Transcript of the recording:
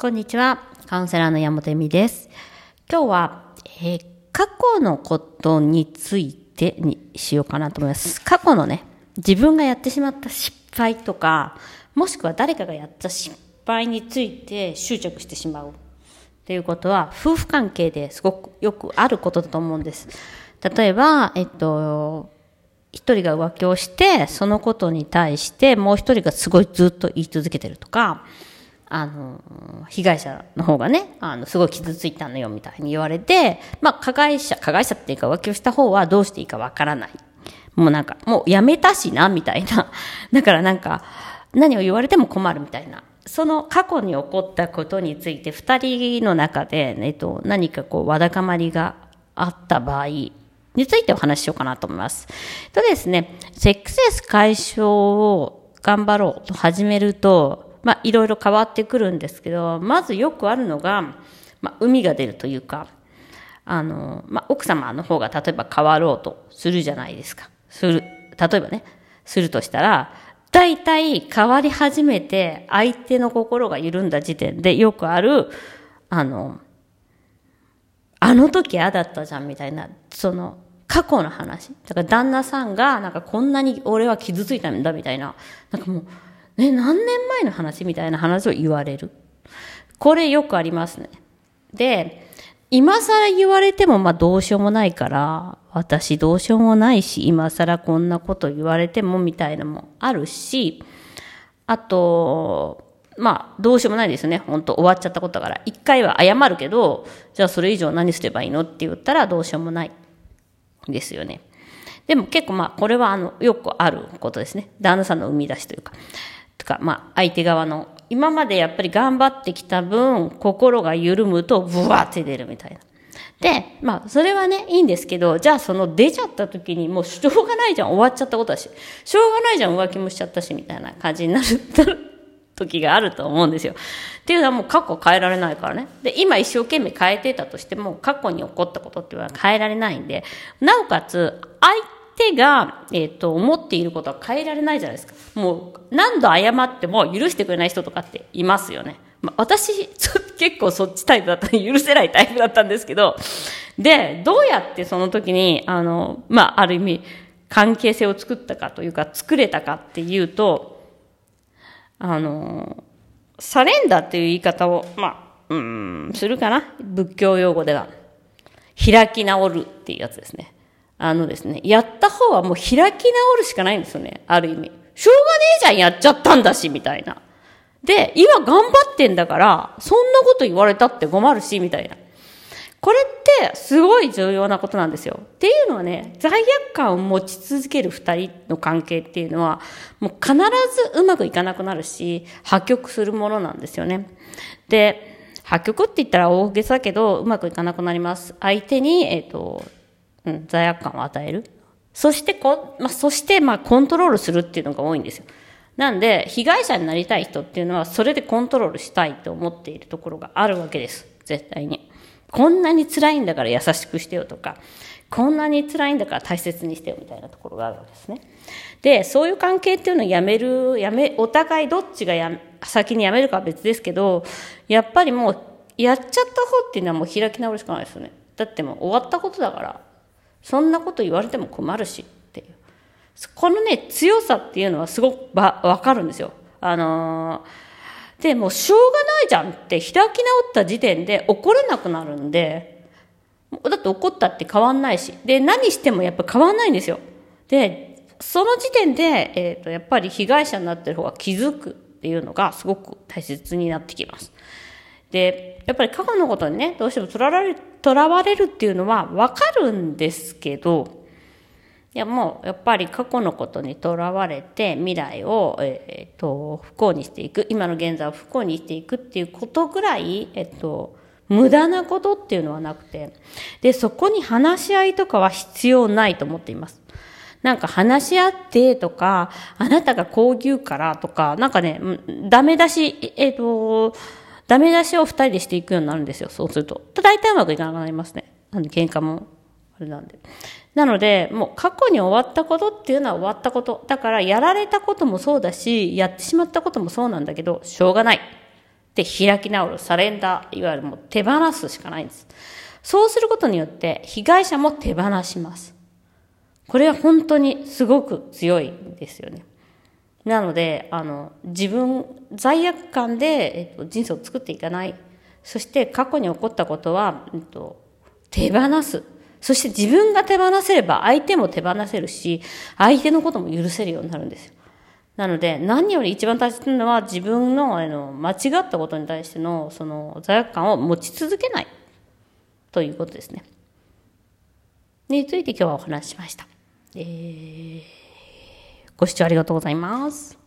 こんにちは。カウンセラーの山本美です。今日は、えー過去のことについてにしようかなと思います。過去のね、自分がやってしまった失敗とか、もしくは誰かがやった失敗について執着してしまうっていうことは、夫婦関係ですごくよくあることだと思うんです。例えば、えっと、一人が浮気をして、そのことに対してもう一人がすごいずっと言い続けてるとか、あの、被害者の方がね、あの、すごい傷ついたのよみたいに言われて、まあ、加害者、加害者っていうか浮気をした方はどうしていいかわからない。もうなんか、もうやめたしな、みたいな。だからなんか、何を言われても困るみたいな。その過去に起こったことについて、二人の中で、えっと、何かこう、わだかまりがあった場合、についてお話ししようかなと思います。とですね、セックスレス解消を頑張ろうと始めると、まあ、いろいろ変わってくるんですけど、まずよくあるのが、まあ、海が出るというか、あの、まあ、奥様の方が例えば変わろうとするじゃないですか。する。例えばね、するとしたら、大体変わり始めて相手の心が緩んだ時点でよくある、あの、あの時ああだったじゃんみたいな、その、過去の話。だから旦那さんが、なんかこんなに俺は傷ついたんだみたいな。なんかもう、ね、何年前の話みたいな話を言われる。これよくありますね。で、今更言われてもまあどうしようもないから、私どうしようもないし、今更こんなこと言われてもみたいなのもあるし、あと、まあ、どうしようもないですよね。本当終わっちゃったことだから。一回は謝るけど、じゃあそれ以上何すればいいのって言ったらどうしようもない。ですよね。でも結構まあ、これはあの、よくあることですね。旦那さんの生み出しというか。か、まあ、相手側の、今までやっぱり頑張ってきた分、心が緩むと、ブワーって出るみたいな。で、まあ、それはね、いいんですけど、じゃあその出ちゃった時にもうしょうがないじゃん、終わっちゃったことだし、しょうがないじゃん、浮気もしちゃったし、みたいな感じになる時があると思うんですよ。っていうのはもう過去変えられないからね。で、今一生懸命変えてたとしても、過去に起こったことっていうのは変えられないんで、なおかつ、相手が、えっ、と、思っていることは変えられないじゃないですか。もう、何度謝っても許してくれない人とかっていますよね。まあ、私、ちょ結構そっちタイプだったんで許せないタイプだったんですけど、で、どうやってその時に、あの、まあ、ある意味、関係性を作ったかというか、作れたかっていうと、あの、サレンダーっていう言い方を、まあ、うん、するかな？仏教用語では。開き直るっていうやつですね。あのですね、やった方はもう開き直るしかないんですよね。ある意味。しょうがねえじゃん、やっちゃったんだし、みたいな。で、今頑張ってんだから、そんなこと言われたって困るし、みたいな。これってすごい重要なことなんですよ。っていうのはね、罪悪感を持ち続ける二人の関係っていうのは、もう必ずうまくいかなくなるし、破局するものなんですよね。で、破局って言ったら大げさだけど、うまくいかなくなります。相手に、えっ、と、うん、罪悪感を与える。そしてこ、まあ、そして、まあ、コントロールするっていうのが多いんですよ。なんで、被害者になりたい人っていうのは、それでコントロールしたいと思っているところがあるわけです。絶対に。こんなに辛いんだから優しくしてよとか、こんなに辛いんだから大切にしてよみたいなところがあるわけですね。で、そういう関係っていうのをやめる、やめ、お互いどっちがや先にやめるかは別ですけど、やっぱりもう、やっちゃった方っていうのはもう開き直るしかないですよね。だってもう終わったことだから、そんなこと言われても困るしっていう。このね、強さっていうのはすごくわわかるんですよ。あのー、で、もうしょうがないじゃんって開き直った時点で怒れなくなるんで、だって怒ったって変わんないし。で、何してもやっぱ変わんないんですよ。で、その時点で、えっ、と、やっぱり被害者になってる方が気づくっていうのがすごく大切になってきます。で、やっぱり過去のことにね、どうしてもとらわれる、とらわれるっていうのはわかるんですけど、いやもうやっぱり過去のことにとらわれて未来を、えー、と不幸にしていく今の現在を不幸にしていくっていうことぐらい、えっと、無駄なことっていうのはなくてでそこに話し合いとかは必要ないと思っています。なんか話し合ってとか、あなたがこう言うからとか、なんかね、ダメ出し、えっ、と、ダメ出しを二人でしていくようになるんですよ、そうすると。大体うまくいかなくなりますね。なんで喧嘩も、あれなんで。なので、もう過去に終わったことっていうのは終わったこと。だから、やられたこともそうだし、やってしまったこともそうなんだけど、しょうがない。で開き直る、サレンダー、いわゆるもう手放すしかないんです。そうすることによって被害者も手放します。これは本当にすごく強いんですよね。なので、あの、自分、罪悪感で、えっと、人生を作っていかない。そして過去に起こったことは、えっと、手放す。そして自分が手放せれば相手も手放せるし、相手のことも許せるようになるんですよ。なので、何より一番大切なのは自分のあの間違ったことに対してのその罪悪感を持ち続けないということですね。について今日はお話ししました。えー、ご視聴ありがとうございます。